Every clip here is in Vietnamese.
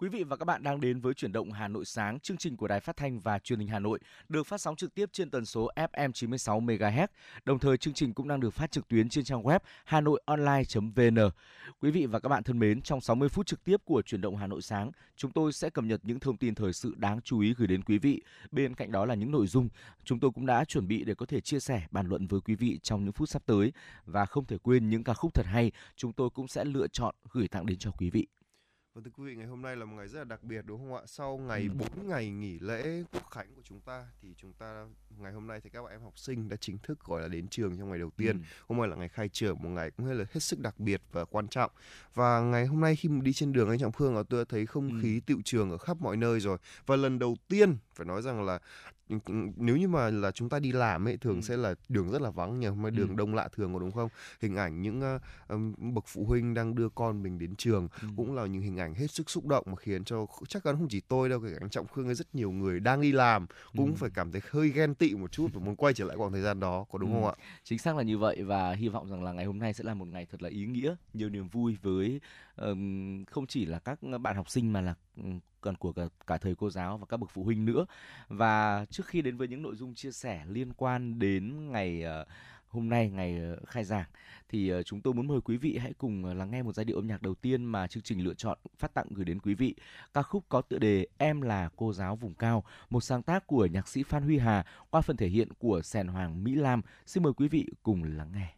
Quý vị và các bạn đang đến với chuyển động Hà Nội sáng, chương trình của Đài Phát thanh và Truyền hình Hà Nội được phát sóng trực tiếp trên tần số FM 96 MHz. Đồng thời chương trình cũng đang được phát trực tuyến trên trang web hanoionline.vn. Quý vị và các bạn thân mến, trong 60 phút trực tiếp của chuyển động Hà Nội sáng, chúng tôi sẽ cập nhật những thông tin thời sự đáng chú ý gửi đến quý vị. Bên cạnh đó là những nội dung chúng tôi cũng đã chuẩn bị để có thể chia sẻ, bàn luận với quý vị trong những phút sắp tới và không thể quên những ca khúc thật hay chúng tôi cũng sẽ lựa chọn gửi tặng đến cho quý vị. Vâng thưa quý vị, ngày hôm nay là một ngày rất là đặc biệt đúng không ạ? Sau ngày 4 ừ. ngày nghỉ lễ quốc khánh của chúng ta thì chúng ta ngày hôm nay thì các bạn em học sinh đã chính thức gọi là đến trường trong ngày đầu tiên. Ừ. Hôm nay là ngày khai trường, một ngày cũng là hết sức đặc biệt và quan trọng. Và ngày hôm nay khi mà đi trên đường anh Trọng Phương tôi thấy không ừ. khí tiệu trường ở khắp mọi nơi rồi. Và lần đầu tiên phải nói rằng là nếu như mà là chúng ta đi làm ấy thường ừ. sẽ là đường rất là vắng nhờ mà đường ừ. đông lạ thường có đúng không hình ảnh những uh, bậc phụ huynh đang đưa con mình đến trường ừ. cũng là những hình ảnh hết sức xúc động mà khiến cho chắc chắn không chỉ tôi đâu kể cả anh trọng khương hay rất nhiều người đang đi làm cũng ừ. phải cảm thấy hơi ghen tị một chút và muốn quay trở lại khoảng thời gian đó có đúng ừ. không ạ chính xác là như vậy và hy vọng rằng là ngày hôm nay sẽ là một ngày thật là ý nghĩa nhiều niềm vui với không chỉ là các bạn học sinh mà là còn của cả, cả thầy cô giáo và các bậc phụ huynh nữa. Và trước khi đến với những nội dung chia sẻ liên quan đến ngày ờ, hôm nay ngày ờ, khai giảng thì ờ, chúng tôi muốn mời quý vị hãy cùng lắng nghe một giai điệu âm nhạc đầu tiên mà chương trình lựa chọn phát tặng gửi đến quý vị. Ca khúc có tựa đề Em là cô giáo vùng cao, một sáng tác của nhạc sĩ Phan Huy Hà qua phần thể hiện của Sèn Hoàng Mỹ Lam. Xin mời quý vị cùng lắng nghe.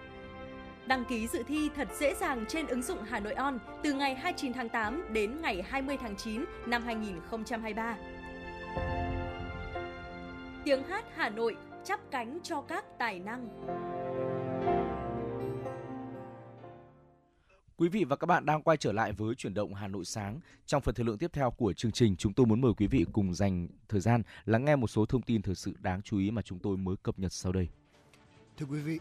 Đăng ký dự thi thật dễ dàng trên ứng dụng Hà Nội On từ ngày 29 tháng 8 đến ngày 20 tháng 9 năm 2023. Tiếng hát Hà Nội chắp cánh cho các tài năng. Quý vị và các bạn đang quay trở lại với chuyển động Hà Nội sáng. Trong phần thời lượng tiếp theo của chương trình, chúng tôi muốn mời quý vị cùng dành thời gian lắng nghe một số thông tin thời sự đáng chú ý mà chúng tôi mới cập nhật sau đây. Thưa quý vị,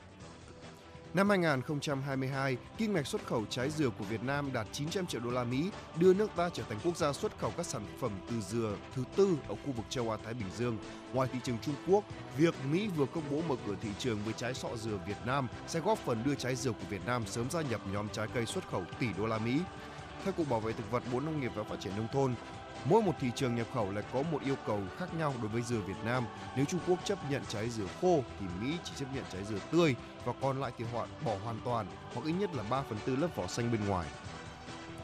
Năm 2022, kim ngạch xuất khẩu trái dừa của Việt Nam đạt 900 triệu đô la Mỹ, đưa nước ta trở thành quốc gia xuất khẩu các sản phẩm từ dừa thứ tư ở khu vực châu Á Thái Bình Dương. Ngoài thị trường Trung Quốc, việc Mỹ vừa công bố mở cửa thị trường với trái sọ dừa Việt Nam sẽ góp phần đưa trái dừa của Việt Nam sớm gia nhập nhóm trái cây xuất khẩu tỷ đô la Mỹ. Theo Cục Bảo vệ thực vật, Bộ Nông nghiệp và Phát triển nông thôn, Mỗi một thị trường nhập khẩu lại có một yêu cầu khác nhau đối với dừa Việt Nam. Nếu Trung Quốc chấp nhận trái dừa khô thì Mỹ chỉ chấp nhận trái dừa tươi và còn lại thì họ bỏ hoàn toàn hoặc ít nhất là 3 phần tư lớp vỏ xanh bên ngoài.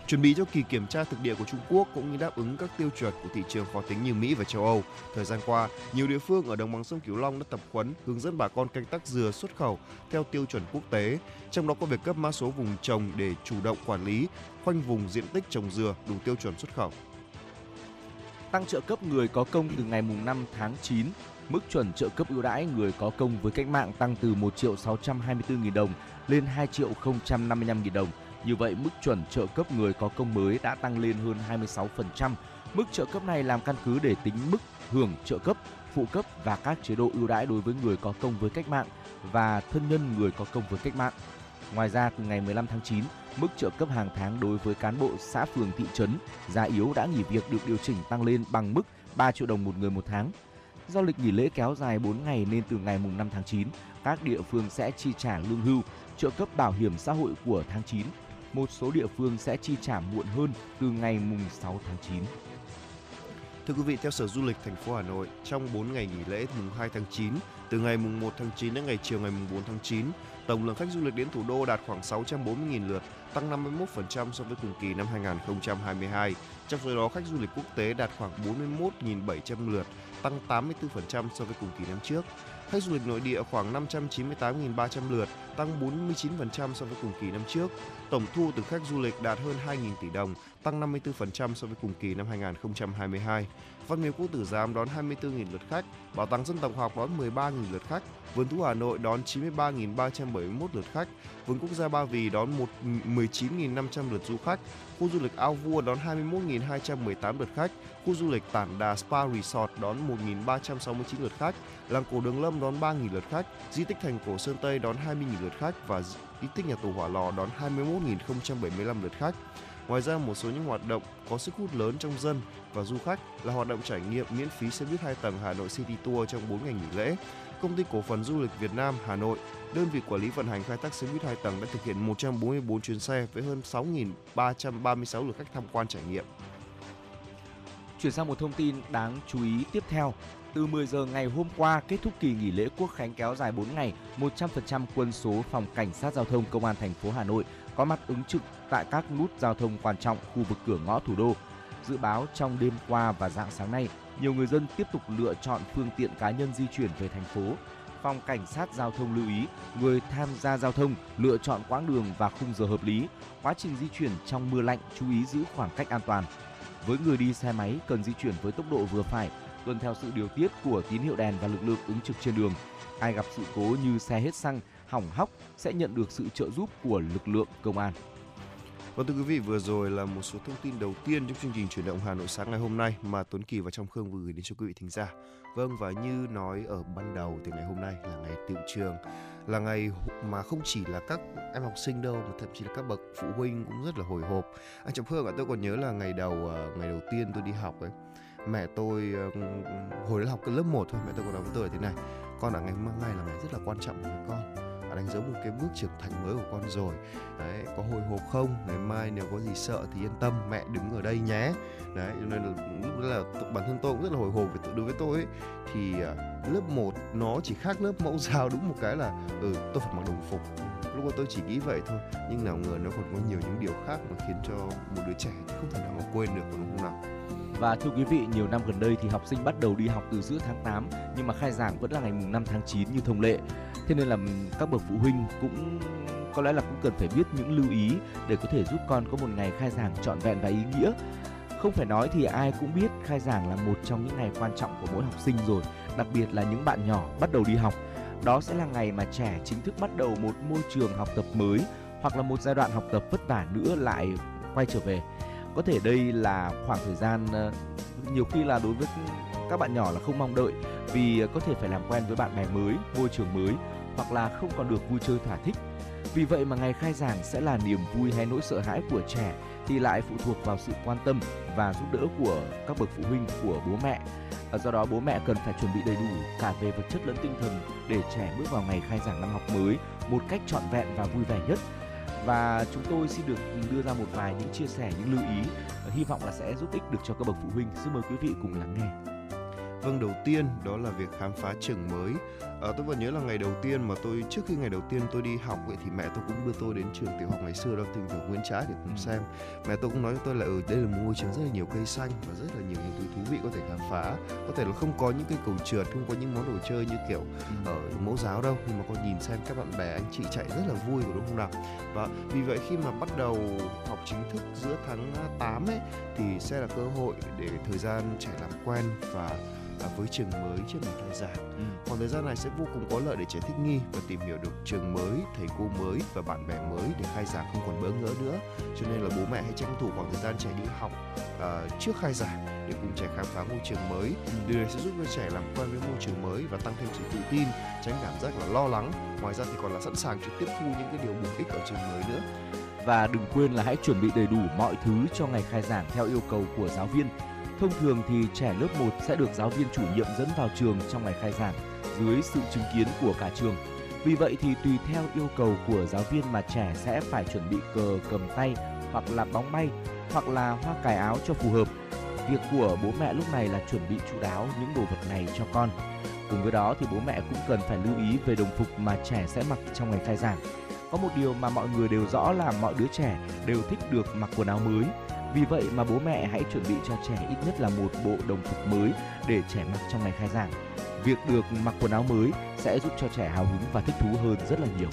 Chuẩn bị cho kỳ kiểm tra thực địa của Trung Quốc cũng như đáp ứng các tiêu chuẩn của thị trường khó tính như Mỹ và châu Âu. Thời gian qua, nhiều địa phương ở đồng bằng sông Cửu Long đã tập huấn hướng dẫn bà con canh tác dừa xuất khẩu theo tiêu chuẩn quốc tế, trong đó có việc cấp mã số vùng trồng để chủ động quản lý, khoanh vùng diện tích trồng dừa đủ tiêu chuẩn xuất khẩu tăng trợ cấp người có công từ ngày mùng 5 tháng 9. Mức chuẩn trợ cấp ưu đãi người có công với cách mạng tăng từ 1 triệu 624 nghìn đồng lên 2 triệu 055 nghìn đồng. Như vậy, mức chuẩn trợ cấp người có công mới đã tăng lên hơn 26%. Mức trợ cấp này làm căn cứ để tính mức hưởng trợ cấp, phụ cấp và các chế độ ưu đãi đối với người có công với cách mạng và thân nhân người có công với cách mạng. Ngoài ra, từ ngày 15 tháng 9, mức trợ cấp hàng tháng đối với cán bộ xã phường thị trấn già yếu đã nghỉ việc được điều chỉnh tăng lên bằng mức 3 triệu đồng một người một tháng. Do lịch nghỉ lễ kéo dài 4 ngày nên từ ngày mùng 5 tháng 9, các địa phương sẽ chi trả lương hưu, trợ cấp bảo hiểm xã hội của tháng 9. Một số địa phương sẽ chi trả muộn hơn từ ngày mùng 6 tháng 9. Thưa quý vị, theo Sở Du lịch thành phố Hà Nội, trong 4 ngày nghỉ lễ mùng 2 tháng 9, từ ngày mùng 1 tháng 9 đến ngày chiều ngày mùng 4 tháng 9, tổng lượng khách du lịch đến thủ đô đạt khoảng 640.000 lượt, tăng 51% so với cùng kỳ năm 2022. Trong số đó, khách du lịch quốc tế đạt khoảng 41.700 lượt, tăng 84% so với cùng kỳ năm trước. Khách du lịch nội địa khoảng 598.300 lượt, tăng 49% so với cùng kỳ năm trước. Tổng thu từ khách du lịch đạt hơn 2.000 tỷ đồng, tăng 54% so với cùng kỳ năm 2022. Văn miếu Quốc Tử Giám đón 24.000 lượt khách, Bảo tàng Dân tộc học đón 13.000 lượt khách, Vườn thú Hà Nội đón 93.371 lượt khách, Vườn Quốc gia Ba Vì đón 19.500 lượt du khách, khu du lịch Ao Vua đón 21.218 lượt khách, khu du lịch Tản Đà Spa Resort đón 1.369 lượt khách, làng cổ Đường Lâm đón 3.000 lượt khách, di tích thành cổ Sơn Tây đón 20.000 lượt khách và di tích nhà tù Hỏa Lò đón 21.075 lượt khách. Ngoài ra, một số những hoạt động có sức hút lớn trong dân và du khách là hoạt động trải nghiệm miễn phí xe buýt 2 tầng Hà Nội City Tour trong 4 ngày nghỉ lễ. Công ty cổ phần du lịch Việt Nam Hà Nội, đơn vị quản lý vận hành khai thác xe buýt 2 tầng đã thực hiện 144 chuyến xe với hơn 6.336 lượt khách tham quan trải nghiệm. Chuyển sang một thông tin đáng chú ý tiếp theo. Từ 10 giờ ngày hôm qua kết thúc kỳ nghỉ lễ Quốc khánh kéo dài 4 ngày, 100% quân số phòng cảnh sát giao thông công an thành phố Hà Nội có mặt ứng trực tại các nút giao thông quan trọng khu vực cửa ngõ thủ đô. Dự báo trong đêm qua và dạng sáng nay, nhiều người dân tiếp tục lựa chọn phương tiện cá nhân di chuyển về thành phố. Phòng cảnh sát giao thông lưu ý người tham gia giao thông lựa chọn quãng đường và khung giờ hợp lý. Quá trình di chuyển trong mưa lạnh chú ý giữ khoảng cách an toàn. Với người đi xe máy cần di chuyển với tốc độ vừa phải, tuân theo sự điều tiết của tín hiệu đèn và lực lượng ứng trực trên đường. Ai gặp sự cố như xe hết xăng, hỏng hóc sẽ nhận được sự trợ giúp của lực lượng công an. Vâng thưa quý vị, vừa rồi là một số thông tin đầu tiên trong chương trình chuyển động Hà Nội sáng ngày hôm nay mà Tuấn Kỳ và Trong Khương vừa gửi đến cho quý vị thính giả. Vâng và như nói ở ban đầu thì ngày hôm nay là ngày tiệu trường, là ngày mà không chỉ là các em học sinh đâu mà thậm chí là các bậc phụ huynh cũng rất là hồi hộp. Anh Trọng Khương ạ, tôi còn nhớ là ngày đầu ờ, ngày đầu tiên tôi đi học ấy, mẹ tôi ờ, hồi đó học lớp 1 thôi, mẹ tôi còn nói với tôi thế này, con ở ngày hôm nay là ngày rất là quan trọng với con đánh dấu một cái bước trưởng thành mới của con rồi. Đấy có hồi hộp không? Ngày mai nếu có gì sợ thì yên tâm mẹ đứng ở đây nhé. Đấy cho nên là lúc đó là bản thân tôi cũng rất là hồi hộp với đối với tôi ấy, thì à, lớp 1 nó chỉ khác lớp mẫu giáo đúng một cái là ừ tôi phải mặc đồng phục. Lúc đó tôi chỉ nghĩ vậy thôi nhưng nào ngờ nó còn có nhiều những điều khác mà khiến cho một đứa trẻ không thể nào mà quên được đúng không nào? Và thưa quý vị, nhiều năm gần đây thì học sinh bắt đầu đi học từ giữa tháng 8 nhưng mà khai giảng vẫn là ngày mùng 5 tháng 9 như thông lệ. Thế nên là các bậc phụ huynh cũng có lẽ là cũng cần phải biết những lưu ý để có thể giúp con có một ngày khai giảng trọn vẹn và ý nghĩa. Không phải nói thì ai cũng biết khai giảng là một trong những ngày quan trọng của mỗi học sinh rồi, đặc biệt là những bạn nhỏ bắt đầu đi học. Đó sẽ là ngày mà trẻ chính thức bắt đầu một môi trường học tập mới hoặc là một giai đoạn học tập vất vả nữa lại quay trở về có thể đây là khoảng thời gian ờ, nhiều khi là đối với các bạn nhỏ là không mong đợi vì có thể phải làm quen với bạn bè mới, môi trường mới hoặc là không còn được vui chơi thỏa thích. Vì vậy mà ngày khai giảng sẽ là niềm vui hay nỗi sợ hãi của trẻ thì lại phụ thuộc vào sự quan tâm và giúp đỡ của các bậc phụ huynh, của bố mẹ. À, do đó bố mẹ cần phải chuẩn bị đầy đủ cả về vật chất lẫn tinh thần để trẻ bước vào ngày khai giảng năm học mới một cách trọn vẹn và vui vẻ nhất và chúng tôi xin được đưa ra một vài những chia sẻ, những lưu ý à, hy vọng là sẽ giúp ích được cho các bậc phụ huynh xin mời quý vị cùng lắng nghe Vâng, đầu tiên đó là việc khám phá trường mới. À, tôi vẫn nhớ là ngày đầu tiên mà tôi trước khi ngày đầu tiên tôi đi học ấy thì mẹ tôi cũng đưa tôi đến trường tiểu học ngày xưa đó trường tiểu Nguyễn Trãi để cùng ừ. xem. Mẹ tôi cũng nói cho tôi là ở ừ, đây là một môi trường rất là nhiều cây xanh và rất là nhiều những thứ thú vị có thể khám phá. Có thể là không có những cái cầu trượt, không có những món đồ chơi như kiểu ừ. ở mẫu giáo đâu, nhưng mà con nhìn xem các bạn bè anh chị chạy rất là vui của đúng không nào? Và vì vậy khi mà bắt đầu học chính thức giữa tháng 8 ấy thì sẽ là cơ hội để thời gian trẻ làm quen và à, với trường mới trước ngày khai giảng. Ừ. Khoảng thời gian này sẽ vô cùng có lợi để trẻ thích nghi và tìm hiểu được trường mới, thầy cô mới và bạn bè mới để khai giảng không còn bỡ ngỡ nữa. Cho nên là bố mẹ hãy tranh thủ khoảng thời gian trẻ đi học à, trước khai giảng để cùng trẻ khám phá ngôi trường mới. Ừ. Điều này sẽ giúp cho trẻ làm quen với môi trường mới và tăng thêm sự tự tin, tránh cảm giác là lo lắng. Ngoài ra thì còn là sẵn sàng trực tiếp thu những cái điều bổ ích ở trường mới nữa và đừng quên là hãy chuẩn bị đầy đủ mọi thứ cho ngày khai giảng theo yêu cầu của giáo viên Thông thường thì trẻ lớp 1 sẽ được giáo viên chủ nhiệm dẫn vào trường trong ngày khai giảng dưới sự chứng kiến của cả trường. Vì vậy thì tùy theo yêu cầu của giáo viên mà trẻ sẽ phải chuẩn bị cờ, cầm tay hoặc là bóng bay hoặc là hoa cài áo cho phù hợp. Việc của bố mẹ lúc này là chuẩn bị chú đáo những đồ vật này cho con. Cùng với đó thì bố mẹ cũng cần phải lưu ý về đồng phục mà trẻ sẽ mặc trong ngày khai giảng. Có một điều mà mọi người đều rõ là mọi đứa trẻ đều thích được mặc quần áo mới vì vậy mà bố mẹ hãy chuẩn bị cho trẻ ít nhất là một bộ đồng phục mới để trẻ mặc trong ngày khai giảng. Việc được mặc quần áo mới sẽ giúp cho trẻ hào hứng và thích thú hơn rất là nhiều.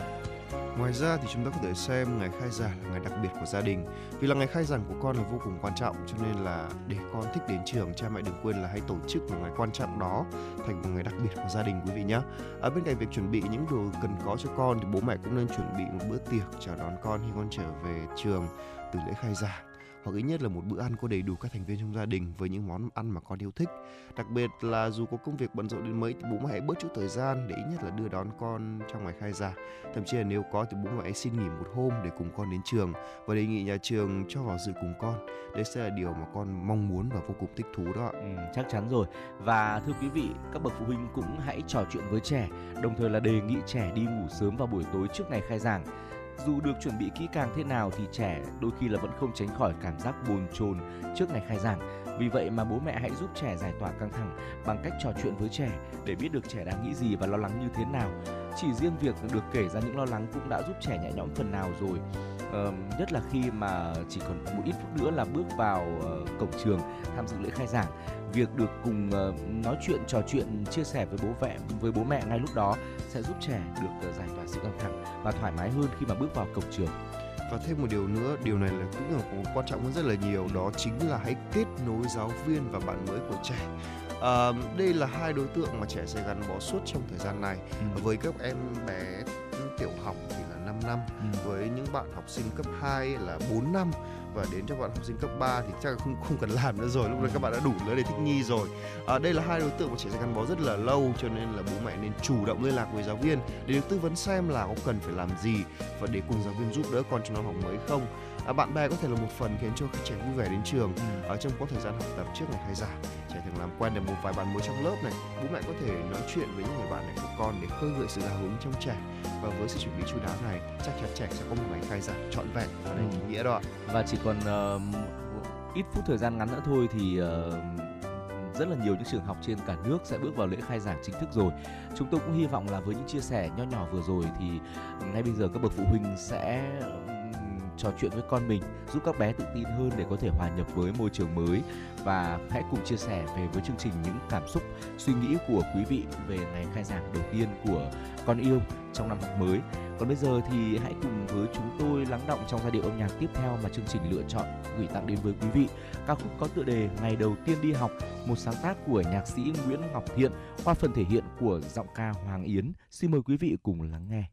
Ngoài ra thì chúng ta có thể xem ngày khai giảng là ngày đặc biệt của gia đình Vì là ngày khai giảng của con là vô cùng quan trọng, Cho nên là để con thích đến trường, Cha mẹ đừng quên là hãy tổ chức một ngày quan trọng đó Thành một ngày đặc biệt của gia đình quý vị nhé Ở bên cạnh việc chuẩn bị những đồ cần có cho con Thì bố mẹ cũng nên chuẩn bị một bữa tiệc chào đón con khi con trở về trường từ lễ khai giảng hoặc ít nhất là một bữa ăn có đầy đủ các thành viên trong gia đình với những món ăn mà con yêu thích. Đặc biệt là dù có công việc bận rộn đến mấy thì bố mẹ hãy bớt chút thời gian để ít nhất là đưa đón con trong ngày khai giảng. Thậm chí là nếu có thì bố mẹ hãy xin nghỉ một hôm để cùng con đến trường và đề nghị nhà trường cho vào dự cùng con. Đây sẽ là điều mà con mong muốn và vô cùng thích thú đó. Ừ, chắc chắn rồi. Và thưa quý vị, các bậc phụ huynh cũng hãy trò chuyện với trẻ, đồng thời là đề nghị trẻ đi ngủ sớm vào buổi tối trước ngày khai giảng dù được chuẩn bị kỹ càng thế nào thì trẻ đôi khi là vẫn không tránh khỏi cảm giác bồn chồn trước ngày khai giảng. Vì vậy mà bố mẹ hãy giúp trẻ giải tỏa căng thẳng bằng cách trò chuyện với trẻ để biết được trẻ đang nghĩ gì và lo lắng như thế nào. Chỉ riêng việc được kể ra những lo lắng cũng đã giúp trẻ nhẹ nhõm phần nào rồi uh, nhất là khi mà chỉ còn một ít phút nữa là bước vào uh, cổng trường tham dự lễ khai giảng. Việc được cùng uh, nói chuyện trò chuyện chia sẻ với bố mẹ với bố mẹ ngay lúc đó sẽ giúp trẻ được uh, giải tỏa sự căng thẳng và thoải mái hơn khi mà bước vào cổng trường. Và thêm một điều nữa điều này là cũng là quan trọng hơn rất là nhiều đó chính là hãy kết nối giáo viên và bạn mới của trẻ. À, đây là hai đối tượng mà trẻ sẽ gắn bó suốt trong thời gian này. Ừ. với các em bé tiểu học thì 5 năm ừ. với những bạn học sinh cấp 2 là 4 năm và đến cho bạn học sinh cấp 3 thì chắc không không cần làm nữa rồi lúc đấy các bạn đã đủ lớn để thích nghi rồi à, đây là hai đối tượng mà trẻ sẽ gắn bó rất là lâu cho nên là bố mẹ nên chủ động liên lạc với giáo viên để được tư vấn xem là có cần phải làm gì và để cùng giáo viên giúp đỡ con trong năm học mới không à, bạn bè có thể là một phần khiến cho trẻ vui vẻ đến trường ừ. ở trong có thời gian học tập trước ngày khai giảng trẻ thường làm quen được một vài bạn mới trong lớp này bố mẹ có thể nói chuyện với những người bạn này của con để khơi gợi sự hào hứng trong trẻ và với sự chuẩn bị chú đáo này chắc chắn trẻ sẽ có một ngày khai giảng trọn vẹn và đầy ý nghĩa đó và chỉ còn uh, ít phút thời gian ngắn nữa thôi thì uh, rất là nhiều những trường học trên cả nước sẽ bước vào lễ khai giảng chính thức rồi. Chúng tôi cũng hy vọng là với những chia sẻ nho nhỏ vừa rồi thì ngay bây giờ các bậc phụ huynh sẽ trò chuyện với con mình, giúp các bé tự tin hơn để có thể hòa nhập với môi trường mới. Và hãy cùng chia sẻ về với chương trình những cảm xúc, suy nghĩ của quý vị về ngày khai giảng đầu tiên của con yêu trong năm học mới. Còn bây giờ thì hãy cùng với chúng tôi lắng động trong giai điệu âm nhạc tiếp theo mà chương trình lựa chọn gửi tặng đến với quý vị. Ca khúc có tựa đề ngày đầu tiên đi học, một sáng tác của nhạc sĩ Nguyễn Ngọc Thiện qua phần thể hiện của giọng ca Hoàng Yến. Xin mời quý vị cùng lắng nghe.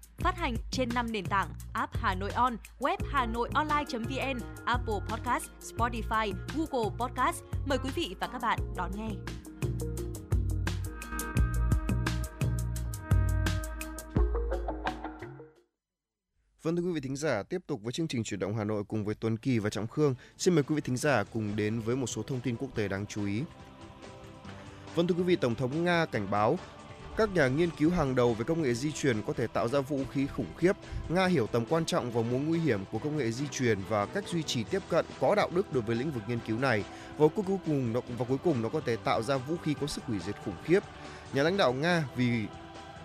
Phát hành trên 5 nền tảng app Hà Nội On, web Hà Nội Online.vn, Apple Podcast, Spotify, Google Podcast. Mời quý vị và các bạn đón nghe. Vâng thưa quý vị thính giả, tiếp tục với chương trình chuyển động Hà Nội cùng với Tuấn Kỳ và Trọng Khương. Xin mời quý vị thính giả cùng đến với một số thông tin quốc tế đáng chú ý. Vâng thưa quý vị, Tổng thống Nga cảnh báo các nhà nghiên cứu hàng đầu về công nghệ di truyền có thể tạo ra vũ khí khủng khiếp. Nga hiểu tầm quan trọng và mối nguy hiểm của công nghệ di truyền và cách duy trì tiếp cận có đạo đức đối với lĩnh vực nghiên cứu này. Và cuối cùng nó và cuối cùng nó có thể tạo ra vũ khí có sức hủy diệt khủng khiếp. Nhà lãnh đạo Nga vì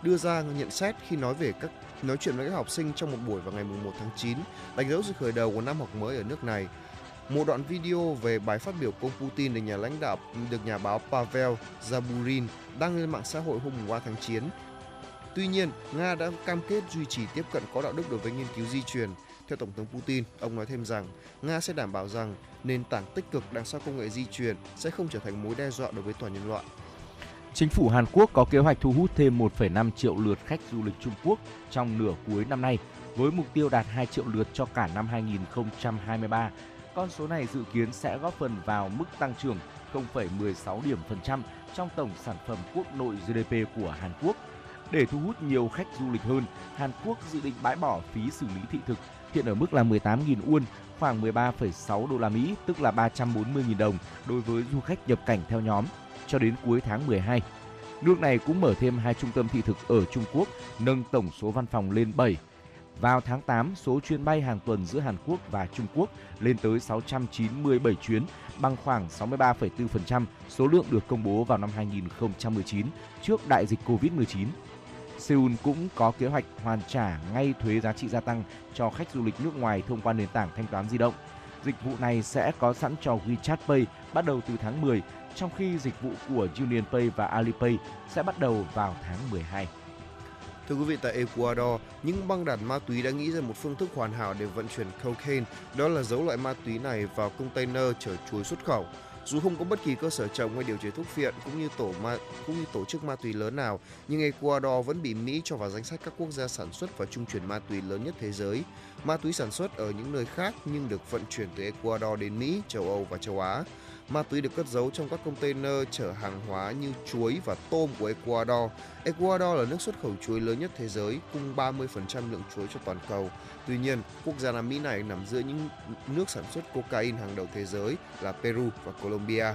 đưa ra nhận xét khi nói về các nói chuyện với các học sinh trong một buổi vào ngày 1 tháng 9, đánh dấu sự khởi đầu của năm học mới ở nước này. Một đoạn video về bài phát biểu của Putin được nhà lãnh đạo được nhà báo Pavel Zaburin đăng lên mạng xã hội hôm 3 tháng 9. Tuy nhiên, Nga đã cam kết duy trì tiếp cận có đạo đức đối với nghiên cứu di truyền. Theo Tổng thống Putin, ông nói thêm rằng Nga sẽ đảm bảo rằng nền tảng tích cực đằng sau công nghệ di truyền sẽ không trở thành mối đe dọa đối với toàn nhân loại. Chính phủ Hàn Quốc có kế hoạch thu hút thêm 1,5 triệu lượt khách du lịch Trung Quốc trong nửa cuối năm nay, với mục tiêu đạt 2 triệu lượt cho cả năm 2023. Con số này dự kiến sẽ góp phần vào mức tăng trưởng 0,16 điểm phần trăm trong tổng sản phẩm quốc nội GDP của Hàn Quốc. Để thu hút nhiều khách du lịch hơn, Hàn Quốc dự định bãi bỏ phí xử lý thị thực hiện ở mức là 18.000 won, khoảng 13,6 đô la Mỹ, tức là 340.000 đồng đối với du khách nhập cảnh theo nhóm cho đến cuối tháng 12. Nước này cũng mở thêm hai trung tâm thị thực ở Trung Quốc, nâng tổng số văn phòng lên 7. Vào tháng 8, số chuyến bay hàng tuần giữa Hàn Quốc và Trung Quốc lên tới 697 chuyến, bằng khoảng 63,4% số lượng được công bố vào năm 2019 trước đại dịch Covid-19. Seoul cũng có kế hoạch hoàn trả ngay thuế giá trị gia tăng cho khách du lịch nước ngoài thông qua nền tảng thanh toán di động. Dịch vụ này sẽ có sẵn cho WeChat Pay bắt đầu từ tháng 10 trong khi dịch vụ của UnionPay và Alipay sẽ bắt đầu vào tháng 12. Thưa quý vị, tại Ecuador, những băng đàn ma túy đã nghĩ ra một phương thức hoàn hảo để vận chuyển cocaine, đó là giấu loại ma túy này vào container chở chuối xuất khẩu. Dù không có bất kỳ cơ sở trồng hay điều chế thuốc phiện cũng như tổ ma cũng như tổ chức ma túy lớn nào, nhưng Ecuador vẫn bị Mỹ cho vào danh sách các quốc gia sản xuất và trung chuyển ma túy lớn nhất thế giới. Ma túy sản xuất ở những nơi khác nhưng được vận chuyển từ Ecuador đến Mỹ, châu Âu và châu Á. Ma túy được cất giấu trong các container chở hàng hóa như chuối và tôm của Ecuador. Ecuador là nước xuất khẩu chuối lớn nhất thế giới, cung 30% lượng chuối cho toàn cầu. Tuy nhiên, quốc gia Nam Mỹ này nằm giữa những nước sản xuất cocaine hàng đầu thế giới là Peru và Colombia.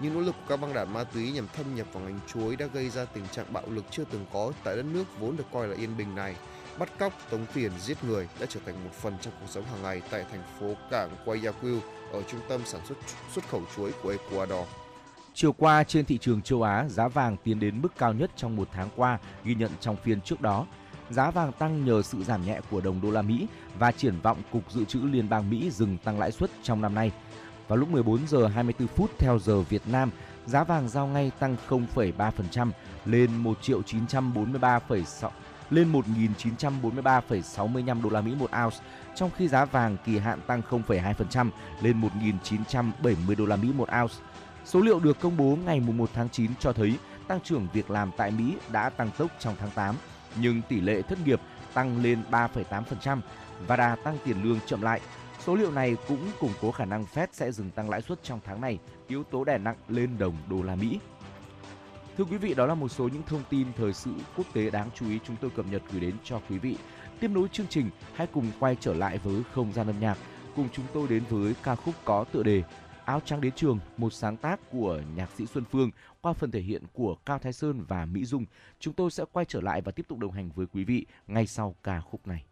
Những nỗ lực của các băng đảng ma túy nhằm thâm nhập vào ngành chuối đã gây ra tình trạng bạo lực chưa từng có tại đất nước vốn được coi là yên bình này. Bắt cóc, tống tiền, giết người đã trở thành một phần trong cuộc sống hàng ngày tại thành phố cảng Guayaquil ở trung tâm sản xuất xuất khẩu chuối của Ecuador. Chiều qua trên thị trường châu Á, giá vàng tiến đến mức cao nhất trong một tháng qua, ghi nhận trong phiên trước đó. Giá vàng tăng nhờ sự giảm nhẹ của đồng đô la Mỹ và triển vọng Cục Dự trữ Liên bang Mỹ dừng tăng lãi suất trong năm nay. Vào lúc 14 giờ 24 phút theo giờ Việt Nam, giá vàng giao ngay tăng 0,3% lên 1 triệu 943,6 lên 1.943,65 đô la Mỹ một ounce, trong khi giá vàng kỳ hạn tăng 0,2% lên 1.970 đô la Mỹ một ounce. Số liệu được công bố ngày 1 tháng 9 cho thấy tăng trưởng việc làm tại Mỹ đã tăng tốc trong tháng 8, nhưng tỷ lệ thất nghiệp tăng lên 3,8% và đà tăng tiền lương chậm lại. Số liệu này cũng củng cố khả năng Fed sẽ dừng tăng lãi suất trong tháng này, yếu tố đè nặng lên đồng đô la Mỹ. Thưa quý vị, đó là một số những thông tin thời sự quốc tế đáng chú ý chúng tôi cập nhật gửi đến cho quý vị. Tiếp nối chương trình, hãy cùng quay trở lại với không gian âm nhạc. Cùng chúng tôi đến với ca khúc có tựa đề Áo trắng đến trường, một sáng tác của nhạc sĩ Xuân Phương qua phần thể hiện của Cao Thái Sơn và Mỹ Dung. Chúng tôi sẽ quay trở lại và tiếp tục đồng hành với quý vị ngay sau ca khúc này.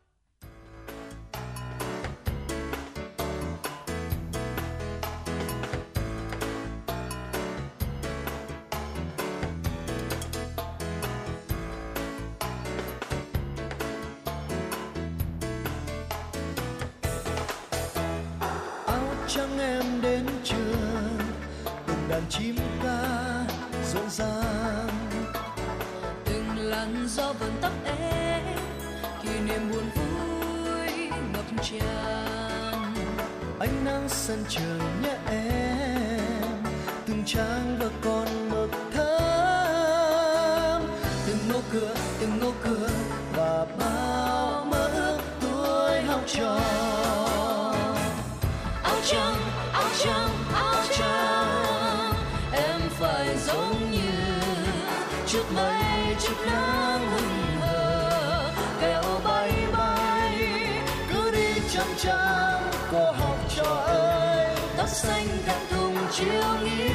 tận thùng chiều nghiêng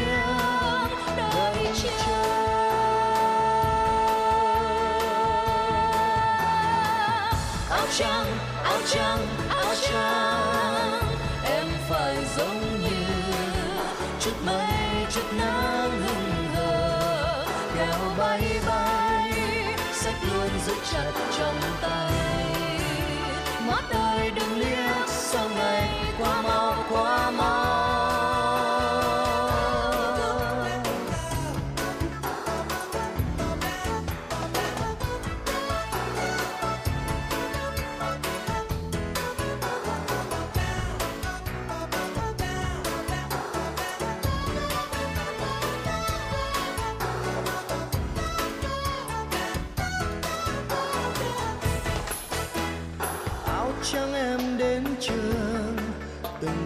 đợi chờ áo trắng áo trắng áo trắng, em phải giống như chút mây, chút nắng hừng hờ. Đèo bay bay sách luôn giữ chặt trong tay.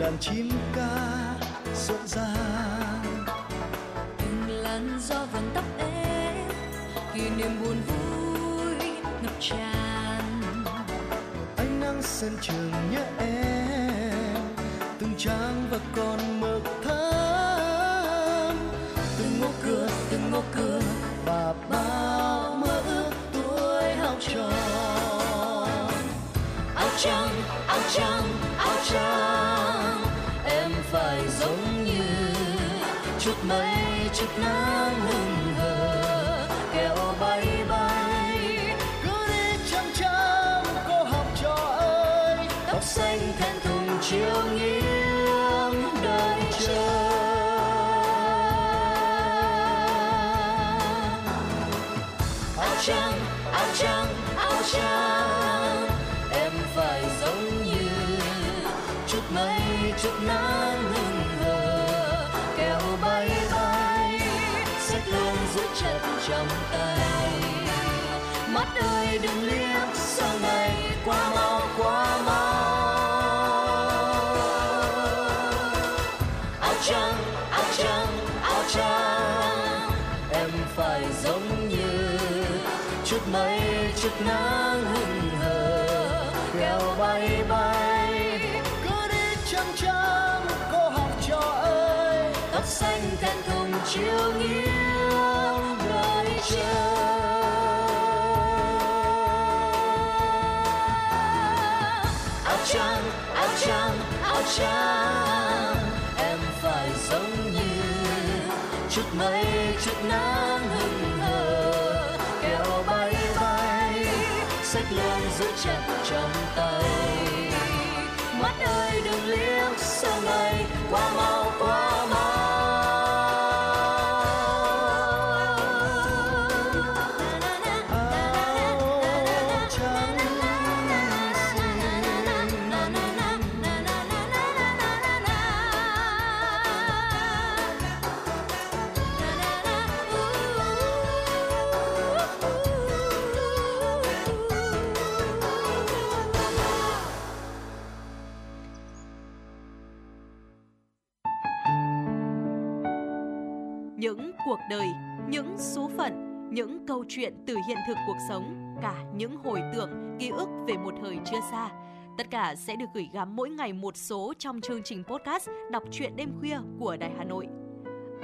đàn chim ca rộn ràng. Từng làn gió vẫn tóc em kỷ niệm buồn vui ngập tràn. Ánh nắng sân trường nhớ em từng trang và còn mực thắm. Từng ngõ cửa từng ngõ cửa và bao mơ ước tuổi học trò. Áo trắng áo trắng áo trắng. chút mây, chút nắng hừng hờ kéo bay bay, cứ đi chăm chăm cô học trò ơi. Tóc xanh thẹn thùng chiều nghiêng đợi chờ áo trắng áo trắng áo trắng, em phải giống như chút mây, chút nắng nắng hừng hờ kéo bay bay, cứ đi chăm chăm, cô học trò ơi. Tóc xanh ten thùng chiều nghiêng đợi chờ áo trắng áo trắng áo trắng, em phải giống như chút mây, chút nắng hừng luôn giữ chặt trong tay mắt ơi đừng liếc sang ngày qua mau những câu chuyện từ hiện thực cuộc sống, cả những hồi tưởng, ký ức về một thời chưa xa. Tất cả sẽ được gửi gắm mỗi ngày một số trong chương trình podcast Đọc truyện đêm khuya của Đài Hà Nội.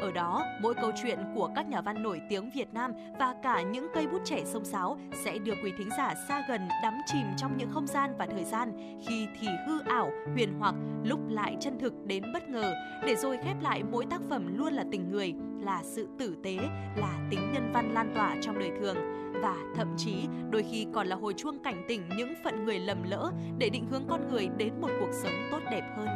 Ở đó, mỗi câu chuyện của các nhà văn nổi tiếng Việt Nam và cả những cây bút trẻ sông sáo sẽ đưa quý thính giả xa gần đắm chìm trong những không gian và thời gian khi thì hư ảo, huyền hoặc, lúc lại chân thực đến bất ngờ, để rồi khép lại mỗi tác phẩm luôn là tình người, là sự tử tế, là tính nhân văn lan tỏa trong đời thường và thậm chí đôi khi còn là hồi chuông cảnh tỉnh những phận người lầm lỡ để định hướng con người đến một cuộc sống tốt đẹp hơn.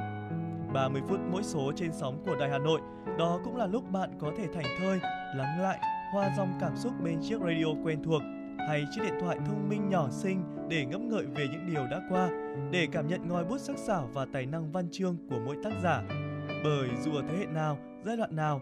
30 phút mỗi số trên sóng của Đài Hà Nội, đó cũng là lúc bạn có thể thảnh thơi, lắng lại, hoa dòng cảm xúc bên chiếc radio quen thuộc hay chiếc điện thoại thông minh nhỏ xinh để ngẫm ngợi về những điều đã qua, để cảm nhận ngòi bút sắc sảo và tài năng văn chương của mỗi tác giả. Bởi dù ở thế hệ nào, giai đoạn nào,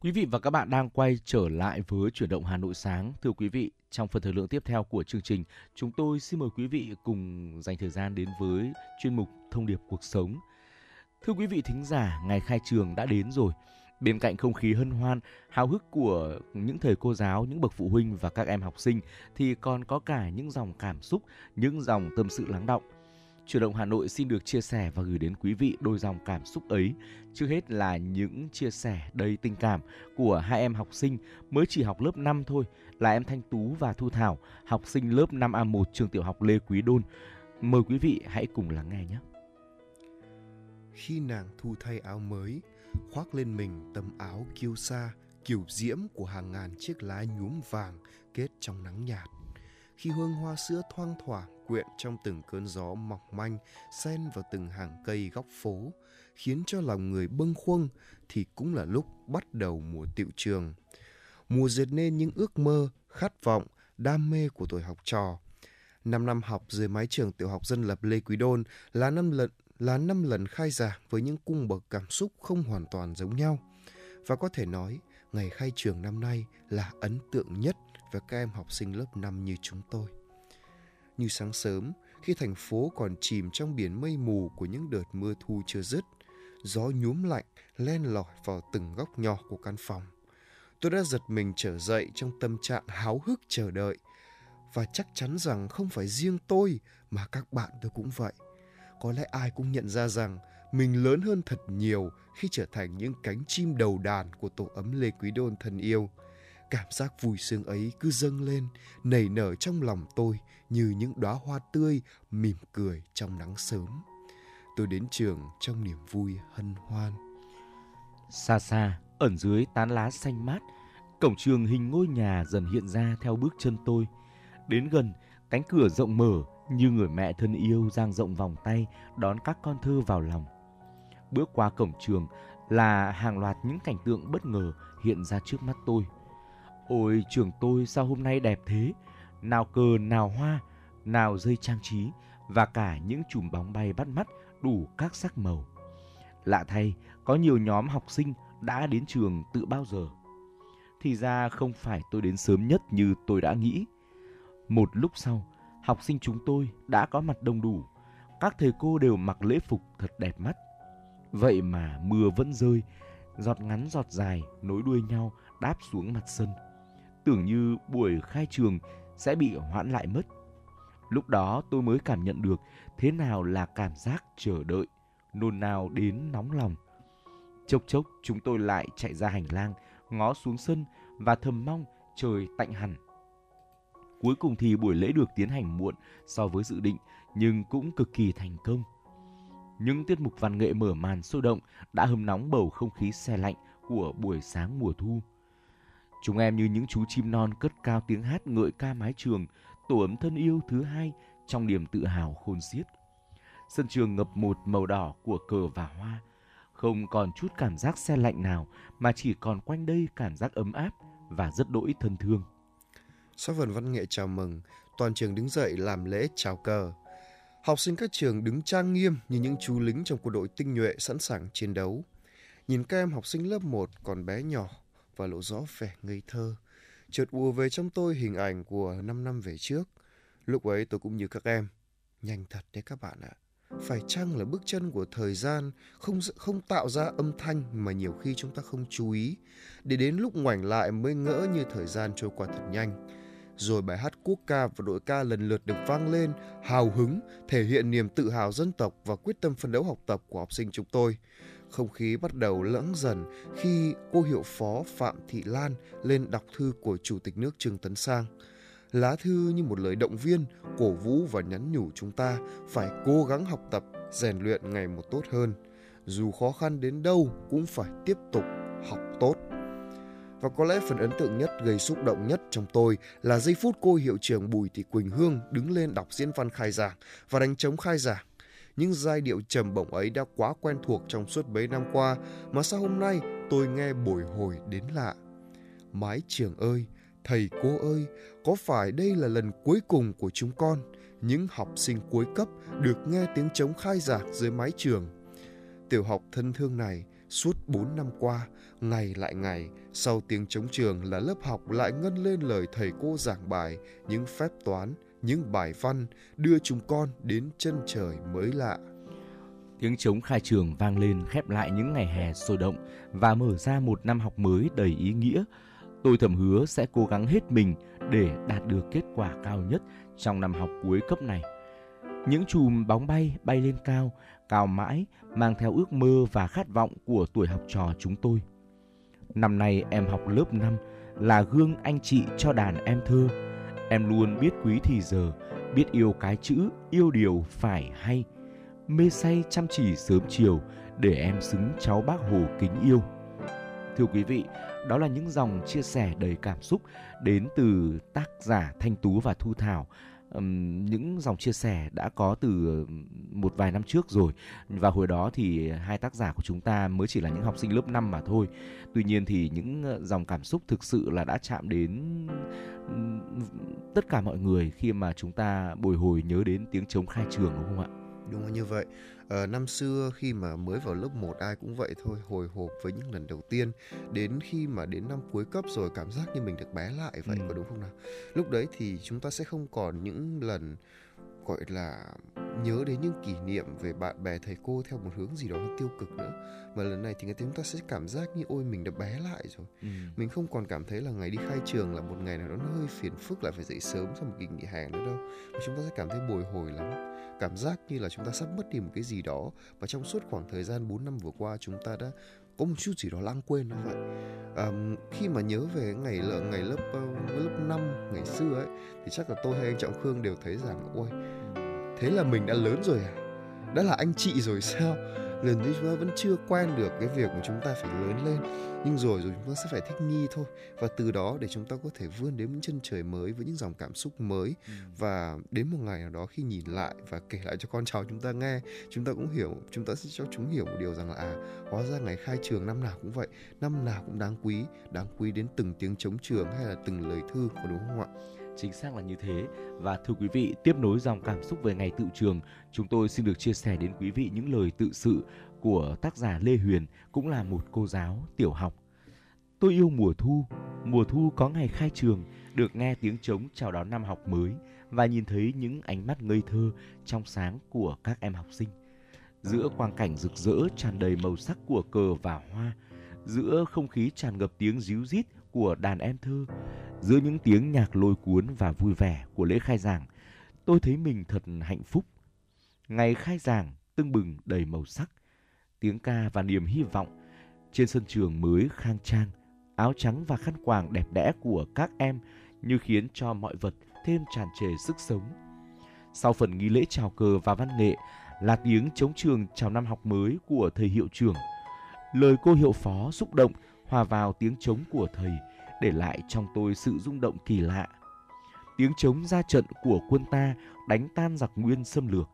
Quý vị và các bạn đang quay trở lại với chuyển động Hà Nội sáng. Thưa quý vị, trong phần thời lượng tiếp theo của chương trình, chúng tôi xin mời quý vị cùng dành thời gian đến với chuyên mục Thông điệp cuộc sống. Thưa quý vị thính giả, ngày khai trường đã đến rồi. Bên cạnh không khí hân hoan, hào hức của những thầy cô giáo, những bậc phụ huynh và các em học sinh thì còn có cả những dòng cảm xúc, những dòng tâm sự lắng động. Chủ động Hà Nội xin được chia sẻ và gửi đến quý vị đôi dòng cảm xúc ấy. Trước hết là những chia sẻ đầy tình cảm của hai em học sinh mới chỉ học lớp 5 thôi, là em Thanh Tú và Thu Thảo, học sinh lớp 5A1 trường tiểu học Lê Quý Đôn. Mời quý vị hãy cùng lắng nghe nhé. Khi nàng thu thay áo mới, khoác lên mình tấm áo kiêu sa, kiểu diễm của hàng ngàn chiếc lá nhuốm vàng kết trong nắng nhạt. Khi hương hoa sữa thoang thoảng quyện trong từng cơn gió mỏng manh, xen vào từng hàng cây góc phố, khiến cho lòng người bâng khuâng thì cũng là lúc bắt đầu mùa tiệu trường. Mùa dệt nên những ước mơ, khát vọng, đam mê của tuổi học trò. Năm năm học dưới mái trường tiểu học dân lập lê quý đôn là năm lần, là năm lần khai giảng với những cung bậc cảm xúc không hoàn toàn giống nhau. Và có thể nói, ngày khai trường năm nay là ấn tượng nhất với các em học sinh lớp 5 như chúng tôi như sáng sớm, khi thành phố còn chìm trong biển mây mù của những đợt mưa thu chưa dứt, gió nhuốm lạnh len lỏi vào từng góc nhỏ của căn phòng. Tôi đã giật mình trở dậy trong tâm trạng háo hức chờ đợi, và chắc chắn rằng không phải riêng tôi mà các bạn tôi cũng vậy. Có lẽ ai cũng nhận ra rằng mình lớn hơn thật nhiều khi trở thành những cánh chim đầu đàn của tổ ấm lê quý đôn thân yêu cảm giác vui sướng ấy cứ dâng lên, nảy nở trong lòng tôi như những đóa hoa tươi mỉm cười trong nắng sớm. Tôi đến trường trong niềm vui hân hoan. Xa xa, ẩn dưới tán lá xanh mát, cổng trường hình ngôi nhà dần hiện ra theo bước chân tôi. Đến gần, cánh cửa rộng mở như người mẹ thân yêu dang rộng vòng tay đón các con thơ vào lòng. Bước qua cổng trường là hàng loạt những cảnh tượng bất ngờ hiện ra trước mắt tôi ôi, trường tôi sao hôm nay đẹp thế? Nào cờ, nào hoa, nào dây trang trí và cả những chùm bóng bay bắt mắt đủ các sắc màu. Lạ thay, có nhiều nhóm học sinh đã đến trường từ bao giờ. Thì ra không phải tôi đến sớm nhất như tôi đã nghĩ. Một lúc sau, học sinh chúng tôi đã có mặt đông đủ. Các thầy cô đều mặc lễ phục thật đẹp mắt. Vậy mà mưa vẫn rơi, giọt ngắn giọt dài nối đuôi nhau đáp xuống mặt sân tưởng như buổi khai trường sẽ bị hoãn lại mất. Lúc đó tôi mới cảm nhận được thế nào là cảm giác chờ đợi, nôn nao đến nóng lòng. Chốc chốc, chúng tôi lại chạy ra hành lang, ngó xuống sân và thầm mong trời tạnh hẳn. Cuối cùng thì buổi lễ được tiến hành muộn so với dự định, nhưng cũng cực kỳ thành công. Những tiết mục văn nghệ mở màn sôi động đã hâm nóng bầu không khí xe lạnh của buổi sáng mùa thu chúng em như những chú chim non cất cao tiếng hát ngợi ca mái trường tổ ấm thân yêu thứ hai trong niềm tự hào khôn xiết. Sân trường ngập một màu đỏ của cờ và hoa, không còn chút cảm giác xe lạnh nào mà chỉ còn quanh đây cảm giác ấm áp và rất đỗi thân thương. Sau phần văn nghệ chào mừng, toàn trường đứng dậy làm lễ chào cờ. Học sinh các trường đứng trang nghiêm như những chú lính trong quân đội tinh nhuệ sẵn sàng chiến đấu. Nhìn các em học sinh lớp 1 còn bé nhỏ và lộ rõ vẻ ngây thơ. Chợt ùa về trong tôi hình ảnh của 5 năm về trước. Lúc ấy tôi cũng như các em. Nhanh thật đấy các bạn ạ. Phải chăng là bước chân của thời gian không không tạo ra âm thanh mà nhiều khi chúng ta không chú ý. Để đến lúc ngoảnh lại mới ngỡ như thời gian trôi qua thật nhanh rồi bài hát quốc ca và đội ca lần lượt được vang lên, hào hứng, thể hiện niềm tự hào dân tộc và quyết tâm phấn đấu học tập của học sinh chúng tôi. Không khí bắt đầu lẫng dần khi cô hiệu phó Phạm Thị Lan lên đọc thư của Chủ tịch nước Trương Tấn Sang. Lá thư như một lời động viên, cổ vũ và nhắn nhủ chúng ta phải cố gắng học tập, rèn luyện ngày một tốt hơn. Dù khó khăn đến đâu cũng phải tiếp tục học tốt. Và có lẽ phần ấn tượng nhất gây xúc động nhất trong tôi là giây phút cô hiệu trưởng Bùi Thị Quỳnh Hương đứng lên đọc diễn văn khai giảng và đánh trống khai giảng. Những giai điệu trầm bổng ấy đã quá quen thuộc trong suốt mấy năm qua mà sao hôm nay tôi nghe bồi hồi đến lạ. Mái trường ơi, thầy cô ơi, có phải đây là lần cuối cùng của chúng con, những học sinh cuối cấp được nghe tiếng trống khai giảng dưới mái trường? Tiểu học thân thương này, suốt 4 năm qua, ngày lại ngày, sau tiếng chống trường là lớp học lại ngân lên lời thầy cô giảng bài, những phép toán, những bài văn đưa chúng con đến chân trời mới lạ. Tiếng trống khai trường vang lên khép lại những ngày hè sôi động và mở ra một năm học mới đầy ý nghĩa. Tôi thầm hứa sẽ cố gắng hết mình để đạt được kết quả cao nhất trong năm học cuối cấp này. Những chùm bóng bay bay lên cao, cao mãi, mang theo ước mơ và khát vọng của tuổi học trò chúng tôi. Năm nay em học lớp 5 là gương anh chị cho đàn em thơ. Em luôn biết quý thì giờ, biết yêu cái chữ, yêu điều phải hay. Mê say chăm chỉ sớm chiều để em xứng cháu bác Hồ kính yêu. Thưa quý vị, đó là những dòng chia sẻ đầy cảm xúc đến từ tác giả Thanh Tú và Thu Thảo um, những dòng chia sẻ đã có từ một vài năm trước rồi và hồi đó thì hai tác giả của chúng ta mới chỉ là những học sinh lớp 5 mà thôi. Tuy nhiên thì những ờ, dòng cảm xúc thực sự là đã chạm đến tất cả mọi người khi mà chúng ta bồi hồi nhớ đến tiếng trống khai trường đúng không ạ? Đúng là như vậy. Ờ, năm xưa khi mà mới vào lớp 1 ai cũng vậy thôi, hồi hộp với những lần đầu tiên. Đến khi mà đến năm cuối cấp rồi cảm giác như mình được bé lại vậy, ừ. có đúng không nào? Lúc đấy thì chúng ta sẽ không còn những lần gọi là nhớ đến những kỷ niệm về bạn bè thầy cô theo một hướng gì đó tiêu cực nữa. Mà lần này thì chúng ta sẽ cảm giác như ôi mình đã bé lại rồi. Ừ. mình không còn cảm thấy là ngày đi khai trường là một ngày nào đó nó hơi phiền phức lại phải dậy sớm sau một kỳ nghỉ hè nữa đâu. Mà chúng ta sẽ cảm thấy bồi hồi lắm. Cảm giác như là chúng ta sắp mất đi một cái gì đó. Và trong suốt khoảng thời gian 4 năm vừa qua chúng ta đã có một chút gì đó lãng quên nó vậy. À, khi mà nhớ về ngày lợ ngày lớp uh, lớp 5 ngày xưa ấy thì chắc là tôi hay anh trọng khương đều thấy rằng ôi thế là mình đã lớn rồi à? Đã là anh chị rồi sao? Lần đấy chúng ta vẫn chưa quen được cái việc mà chúng ta phải lớn lên. Nhưng rồi rồi chúng ta sẽ phải thích nghi thôi. Và từ đó để chúng ta có thể vươn đến những chân trời mới với những dòng cảm xúc mới. Ừ. và đến một ngày nào đó khi nhìn lại và kể lại cho con cháu chúng ta nghe chúng ta cũng hiểu chúng ta sẽ cho chúng hiểu một điều rằng là à hóa ra ngày khai trường năm nào cũng vậy. Năm nào cũng đáng quý đáng quý đến từng tiếng chống trường hay là từng lời thư có đúng không ạ chính xác là như thế. Và thưa quý vị, tiếp nối dòng cảm xúc về ngày tự trường, chúng tôi xin được chia sẻ đến quý vị những lời tự sự của tác giả Lê Huyền, cũng là một cô giáo tiểu học. Tôi yêu mùa thu mùa thu có ngày khai trường, được nghe tiếng trống chào đón năm học mới và nhìn thấy những ánh mắt ngây thơ trong sáng của các em học sinh. Giữa quang cảnh rực rỡ tràn đầy màu sắc của cờ và hoa, giữa không khí tràn ngập tiếng ríu rít của đàn em thơ, giữa những tiếng nhạc lôi cuốn và vui vẻ của lễ khai giảng, tôi thấy mình thật hạnh phúc. Ngày khai giảng tưng bừng đầy màu sắc, tiếng ca và niềm hy vọng trên sân trường mới khang trang, áo trắng và khăn quàng đẹp đẽ của các em như khiến cho mọi vật thêm tràn trề sức sống. Sau phần nghi lễ chào cờ và văn nghệ là tiếng chống trường chào năm học mới của thầy hiệu trưởng, lời cô hiệu phó xúc động hòa vào tiếng trống của thầy để lại trong tôi sự rung động kỳ lạ. Tiếng trống ra trận của quân ta đánh tan giặc nguyên xâm lược.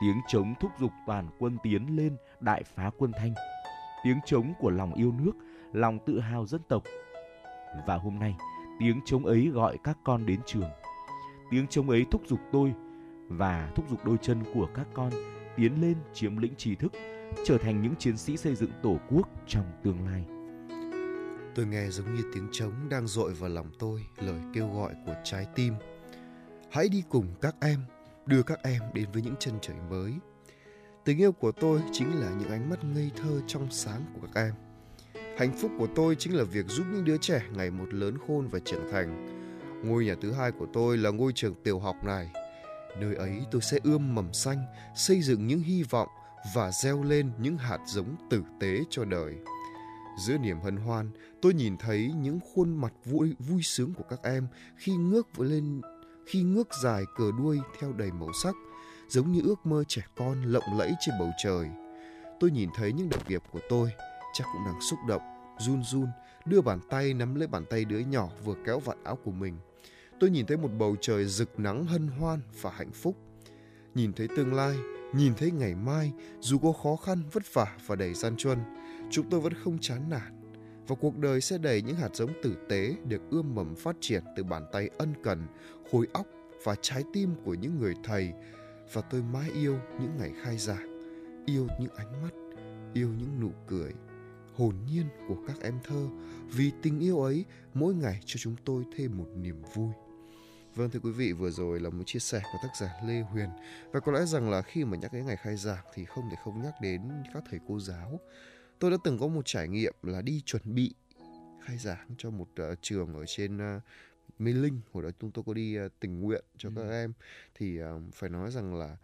Tiếng trống thúc giục toàn quân tiến lên đại phá quân Thanh. Tiếng trống của lòng yêu nước, lòng tự hào dân tộc. Và hôm nay, tiếng trống ấy gọi các con đến trường. Tiếng trống ấy thúc giục tôi và thúc giục đôi chân của các con tiến lên chiếm lĩnh trí thức, trở thành những chiến sĩ xây dựng tổ quốc trong tương lai. Tôi nghe giống như tiếng trống đang dội vào lòng tôi lời kêu gọi của trái tim. Hãy đi cùng các em, đưa các em đến với những chân trời mới. Tình yêu của tôi chính là những ánh mắt ngây thơ trong sáng của các em. Hạnh phúc của tôi chính là việc giúp những đứa trẻ ngày một lớn khôn và trưởng thành. Ngôi nhà thứ hai của tôi là ngôi trường tiểu học này. Nơi ấy tôi sẽ ươm mầm xanh, xây dựng những hy vọng và gieo lên những hạt giống tử tế cho đời. Giữa niềm hân hoan, tôi nhìn thấy những khuôn mặt vui vui sướng của các em khi ngước lên khi ngước dài cờ đuôi theo đầy màu sắc, giống như ước mơ trẻ con lộng lẫy trên bầu trời. Tôi nhìn thấy những đồng nghiệp của tôi, chắc cũng đang xúc động, run run, đưa bàn tay nắm lấy bàn tay đứa nhỏ vừa kéo vạt áo của mình. Tôi nhìn thấy một bầu trời rực nắng hân hoan và hạnh phúc. Nhìn thấy tương lai, nhìn thấy ngày mai, dù có khó khăn, vất vả và đầy gian truân, chúng tôi vẫn không chán nản. Và cuộc đời sẽ đầy những hạt giống tử tế được ươm mầm phát triển từ bàn tay ân cần, khối óc và trái tim của những người thầy. Và tôi mãi yêu những ngày khai giảng, yêu những ánh mắt, yêu những nụ cười, hồn nhiên của các em thơ. Vì tình yêu ấy mỗi ngày cho chúng tôi thêm một niềm vui. Vâng thưa quý vị, vừa rồi là một chia sẻ của tác giả Lê Huyền Và có lẽ rằng là khi mà nhắc đến ngày khai giảng thì không thể không nhắc đến các thầy cô giáo Tôi đã từng có một trải nghiệm là đi chuẩn bị khai giảng cho một uh, trường ở trên uh, Mê Linh Hồi đó chúng tôi có đi uh, tình nguyện cho ừ. các em. Thì uh, phải nói rằng là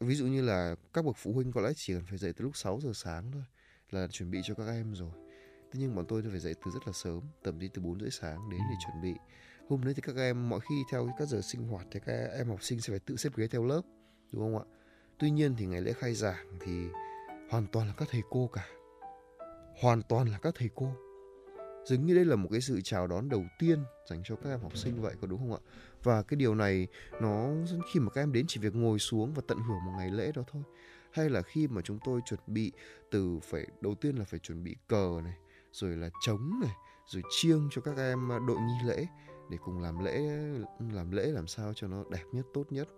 ví dụ như là các bậc phụ huynh có lẽ chỉ cần phải dậy từ lúc 6 giờ sáng thôi là chuẩn bị cho các em rồi. Thế nhưng bọn tôi phải dậy từ rất là sớm tầm đi từ 4 rưỡi sáng đến để ừ. chuẩn bị. Hôm đấy thì các em mọi khi theo các giờ sinh hoạt thì các em học sinh sẽ phải tự xếp ghế theo lớp đúng không ạ? Tuy nhiên thì ngày lễ khai giảng thì hoàn toàn là các thầy cô cả hoàn toàn là các thầy cô. Dường như đây là một cái sự chào đón đầu tiên dành cho các em học sinh vậy, có đúng không ạ? Và cái điều này nó khi mà các em đến chỉ việc ngồi xuống và tận hưởng một ngày lễ đó thôi. Hay là khi mà chúng tôi chuẩn bị từ phải, đầu tiên là phải chuẩn bị cờ này, rồi là trống này, rồi chiêng cho các em à, đội nghi lễ để cùng làm lễ làm lễ làm sao cho nó đẹp nhất, tốt nhất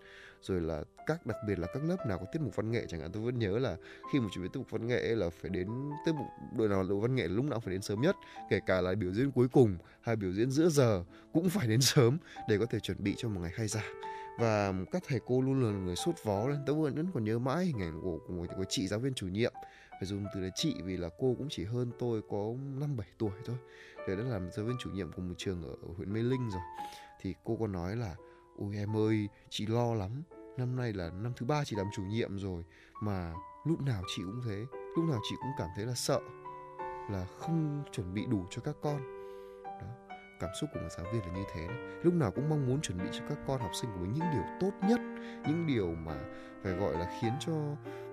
rồi là các đặc biệt là các lớp nào có tiết mục văn nghệ chẳng hạn tôi vẫn nhớ là khi mà chuẩn bị tiết mục văn nghệ là phải đến tiết mục đội nào đội văn nghệ lúc nào cũng phải đến sớm nhất kể cả là biểu diễn cuối cùng hay biểu diễn giữa giờ cũng phải đến sớm để có thể chuẩn bị cho một ngày khai giảng và các thầy cô luôn là người sốt vó lên tôi vẫn còn nhớ mãi hình ảnh của, của của chị giáo viên chủ nhiệm. Phải dùng từ là chị vì là cô cũng chỉ hơn tôi có năm bảy tuổi thôi. Để đã làm giáo viên chủ nhiệm của một trường ở, ở huyện Mê Linh rồi. Thì cô có nói là ôi em ơi chị lo lắm. Năm nay là năm thứ ba chị làm chủ nhiệm rồi mà lúc nào chị cũng thế. Lúc nào chị cũng cảm thấy là sợ là không chuẩn bị đủ cho các con. Đó, cảm xúc của một giáo viên là như thế đấy. lúc nào cũng mong muốn chuẩn bị cho các con học sinh của mình những điều tốt nhất những điều mà phải gọi là khiến cho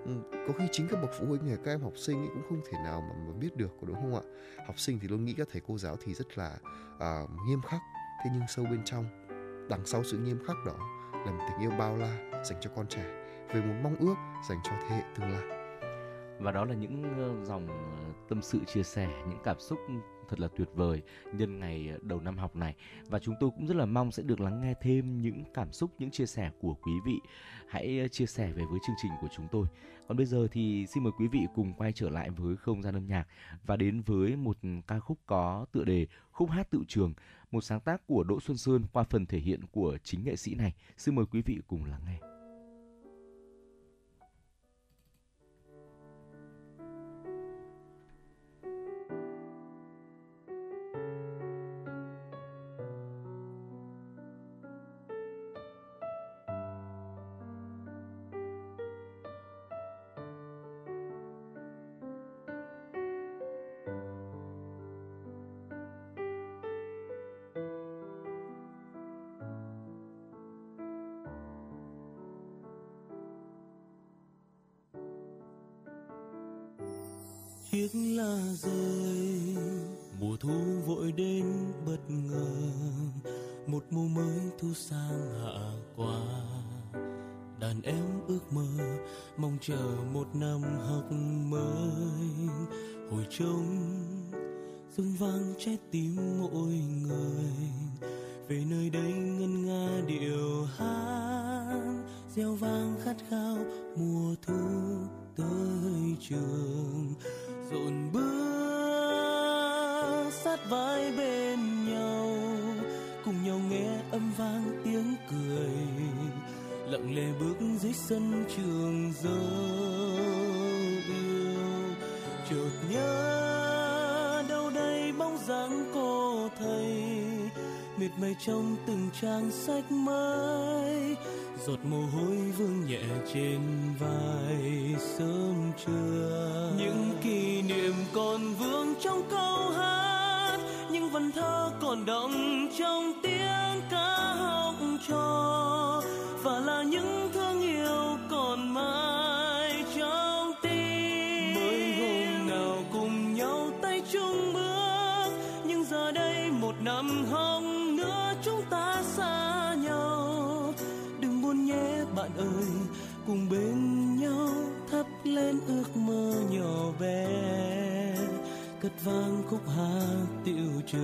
ừ, có khi chính các bậc phụ huynh hay các em học sinh ấy cũng không thể nào mà, mà biết được có đúng không ạ? Học sinh thì luôn nghĩ các thầy cô giáo thì rất là uh, nghiêm khắc thế nhưng sâu bên trong đằng sau sự nghiêm khắc đó là một tình yêu bao la dành cho con trẻ, về một mong ước dành cho thế hệ tương lai và đó là những ờ, dòng ờ, tâm sự chia sẻ, những cảm xúc thật là tuyệt vời nhân ngày ờ, đầu năm học này. Và chúng tôi cũng rất là mong sẽ được lắng nghe thêm những cảm xúc, những chia sẻ của quý vị. Hãy chia sẻ về với chương trình của chúng tôi. Còn bây giờ thì xin mời quý vị cùng quay trở lại với không gian âm nhạc và đến với một ca khúc có tựa đề khúc hát tự trường, một sáng tác của Đỗ Xuân Sơn qua phần thể hiện của chính nghệ sĩ này. Xin mời quý vị cùng lắng nghe. miệt mây trong từng trang sách mới giọt mồ hôi vương nhẹ trên vai sớm trưa. Những kỷ niệm còn vương trong câu hát, những vần thơ còn động trong tiếng ca học trò. ơi, cùng bên nhau thắp lên ước mơ nhỏ bé. Cất vang khúc hát tiệu trường.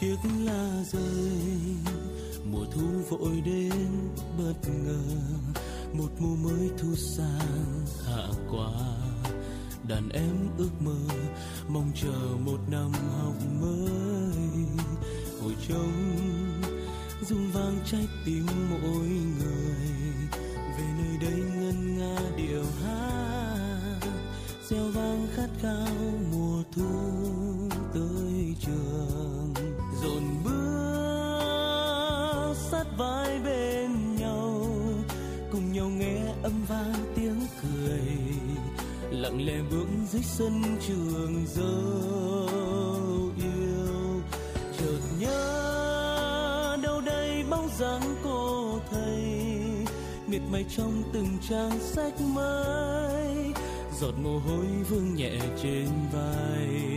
Chiếc lá rơi, mùa thu vội đến bất ngờ một mùa mới thu sang, hạ qua đàn em ước mơ, mong chờ một năm học mới. Hồi trống, rung vang trái tim mỗi người. Về nơi đây ngân nga điệu hát, gieo vang khát khao mùa thu. dưới sân trường dấu yêu. Chợt nhớ đâu đây bóng dáng cô thầy, miệt mài trong từng trang sách mới. Giọt mồ hôi vương nhẹ trên vai.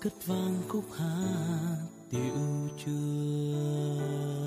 cất vang khúc hát tiểu trường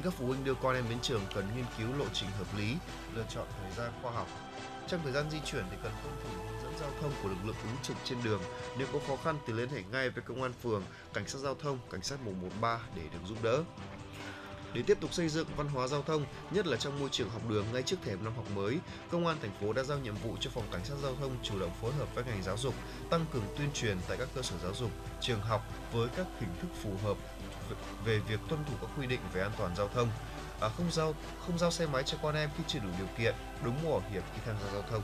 nên các phụ huynh đưa con em đến trường cần nghiên cứu lộ trình hợp lý, lựa chọn thời gian khoa học. Trong thời gian di chuyển thì cần tuân thủ hướng dẫn giao thông của lực lượng ứng trực trên đường. Nếu có khó khăn thì liên hệ ngay với công an phường, cảnh sát giao thông, cảnh sát 113 để được giúp đỡ. Để tiếp tục xây dựng văn hóa giao thông, nhất là trong môi trường học đường ngay trước thềm năm học mới, Công an thành phố đã giao nhiệm vụ cho phòng cảnh sát giao thông chủ động phối hợp với ngành giáo dục, tăng cường tuyên truyền tại các cơ sở giáo dục, trường học với các hình thức phù hợp về việc tuân thủ các quy định về an toàn giao thông. À, không giao không giao xe máy cho con em khi chưa đủ điều kiện, đúng mũ bảo hiểm khi tham gia giao thông.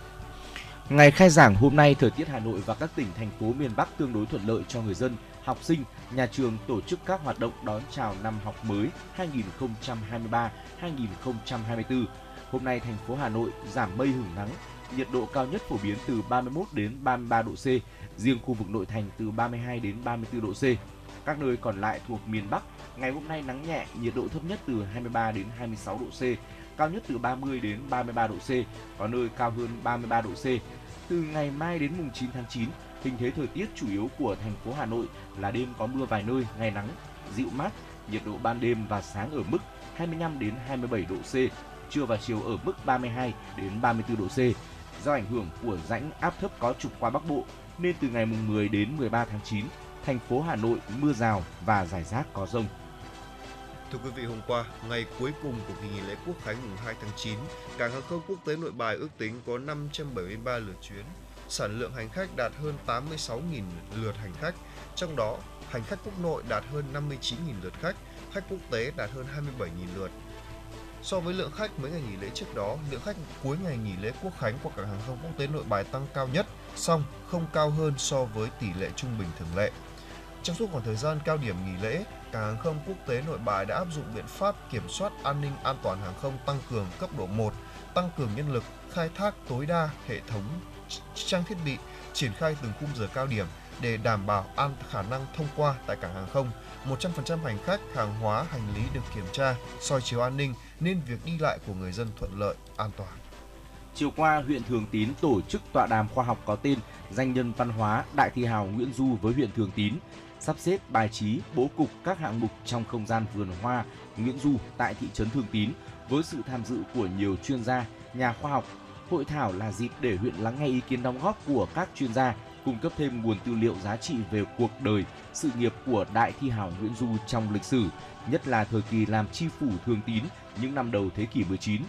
Ngày khai giảng hôm nay, thời tiết Hà Nội và các tỉnh thành phố miền Bắc tương đối thuận lợi cho người dân, học sinh, nhà trường tổ chức các hoạt động đón chào năm học mới 2023-2024. Hôm nay thành phố Hà Nội giảm mây hưởng nắng, nhiệt độ cao nhất phổ biến từ 31 đến 33 độ C, riêng khu vực nội thành từ 32 đến 34 độ C. Các nơi còn lại thuộc miền Bắc, ngày hôm nay nắng nhẹ, nhiệt độ thấp nhất từ 23 đến 26 độ C, cao nhất từ 30 đến 33 độ C, có nơi cao hơn 33 độ C. Từ ngày mai đến mùng 9 tháng 9, hình thế thời tiết chủ yếu của thành phố Hà Nội là đêm có mưa vài nơi, ngày nắng, dịu mát, nhiệt độ ban đêm và sáng ở mức 25 đến 27 độ C, trưa và chiều ở mức 32 đến 34 độ C. Do ảnh hưởng của rãnh áp thấp có trục qua Bắc Bộ, nên từ ngày mùng 10 đến 13 tháng 9, thành phố Hà Nội mưa rào và rải rác có rông. Thưa quý vị, hôm qua, ngày cuối cùng của kỳ nghỉ lễ Quốc khánh mùng 2 tháng 9, cảng hàng không quốc tế Nội Bài ước tính có 573 lượt chuyến, sản lượng hành khách đạt hơn 86.000 lượt hành khách, trong đó hành khách quốc nội đạt hơn 59.000 lượt khách, khách quốc tế đạt hơn 27.000 lượt. So với lượng khách mấy ngày nghỉ lễ trước đó, lượng khách cuối ngày nghỉ lễ Quốc khánh của cảng hàng không quốc tế Nội Bài tăng cao nhất, song không cao hơn so với tỷ lệ trung bình thường lệ. Trong suốt khoảng thời gian cao điểm nghỉ lễ, cảng hàng không quốc tế Nội Bài đã áp dụng biện pháp kiểm soát an ninh an toàn hàng không tăng cường cấp độ 1, tăng cường nhân lực, khai thác tối đa hệ thống trang thiết bị, triển khai từng khung giờ cao điểm để đảm bảo an khả năng thông qua tại cảng hàng không. 100% hành khách, hàng hóa, hành lý được kiểm tra, soi chiếu an ninh nên việc đi lại của người dân thuận lợi, an toàn. Chiều qua, huyện Thường Tín tổ chức tọa đàm khoa học có tên Danh nhân văn hóa Đại thi hào Nguyễn Du với huyện Thường Tín sắp xếp bài trí, bố cục các hạng mục trong không gian vườn hoa Nguyễn Du tại thị trấn Thường Tín với sự tham dự của nhiều chuyên gia, nhà khoa học. Hội thảo là dịp để huyện lắng nghe ý kiến đóng góp của các chuyên gia, cung cấp thêm nguồn tư liệu giá trị về cuộc đời, sự nghiệp của đại thi hảo Nguyễn Du trong lịch sử, nhất là thời kỳ làm chi phủ Thường Tín những năm đầu thế kỷ 19.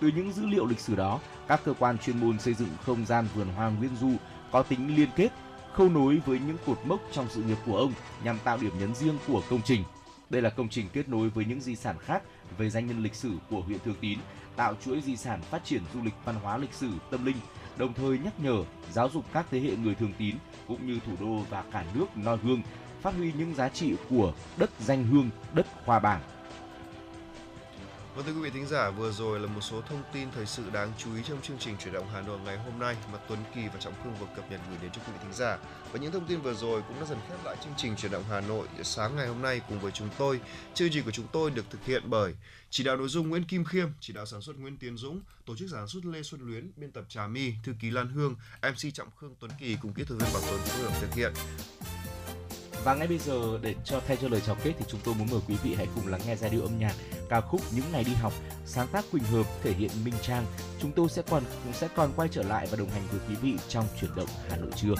Từ những dữ liệu lịch sử đó, các cơ quan chuyên môn xây dựng không gian vườn hoa Nguyễn Du có tính liên kết khâu nối với những cột mốc trong sự nghiệp của ông nhằm tạo điểm nhấn riêng của công trình. Đây là công trình kết nối với những di sản khác về danh nhân lịch sử của huyện Thường Tín, tạo chuỗi di sản phát triển du lịch văn hóa lịch sử tâm linh, đồng thời nhắc nhở, giáo dục các thế hệ người Thường Tín cũng như thủ đô và cả nước noi gương, phát huy những giá trị của đất danh hương, đất khoa bảng Vâng thưa quý vị thính giả, vừa rồi là một số thông tin thời sự đáng chú ý trong chương trình chuyển động Hà Nội ngày hôm nay mà Tuấn Kỳ và Trọng Khương vừa cập nhật gửi đến cho quý vị thính giả. Và những thông tin vừa rồi cũng đã dần khép lại chương trình chuyển động Hà Nội sáng ngày hôm nay cùng với chúng tôi. Chương trình của chúng tôi được thực hiện bởi chỉ đạo nội dung Nguyễn Kim Khiêm, chỉ đạo sản xuất Nguyễn Tiến Dũng, tổ chức sản xuất Lê Xuân Luyến, biên tập Trà My, thư ký Lan Hương, MC Trọng Khương Tuấn Kỳ cùng kỹ thuật viên Bảo Tuấn phối hợp thực hiện. Và ngay bây giờ, để cho thay cho lời chào kết thì chúng tôi muốn mời quý vị hãy cùng lắng nghe giai điệu âm nhạc, ca khúc Những ngày đi học, sáng tác Quỳnh Hợp, thể hiện Minh Trang. Chúng tôi sẽ còn, cũng sẽ còn quay trở lại và đồng hành với quý vị trong chuyển động Hà Nội trưa.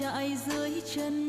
Vàng trải dưới chân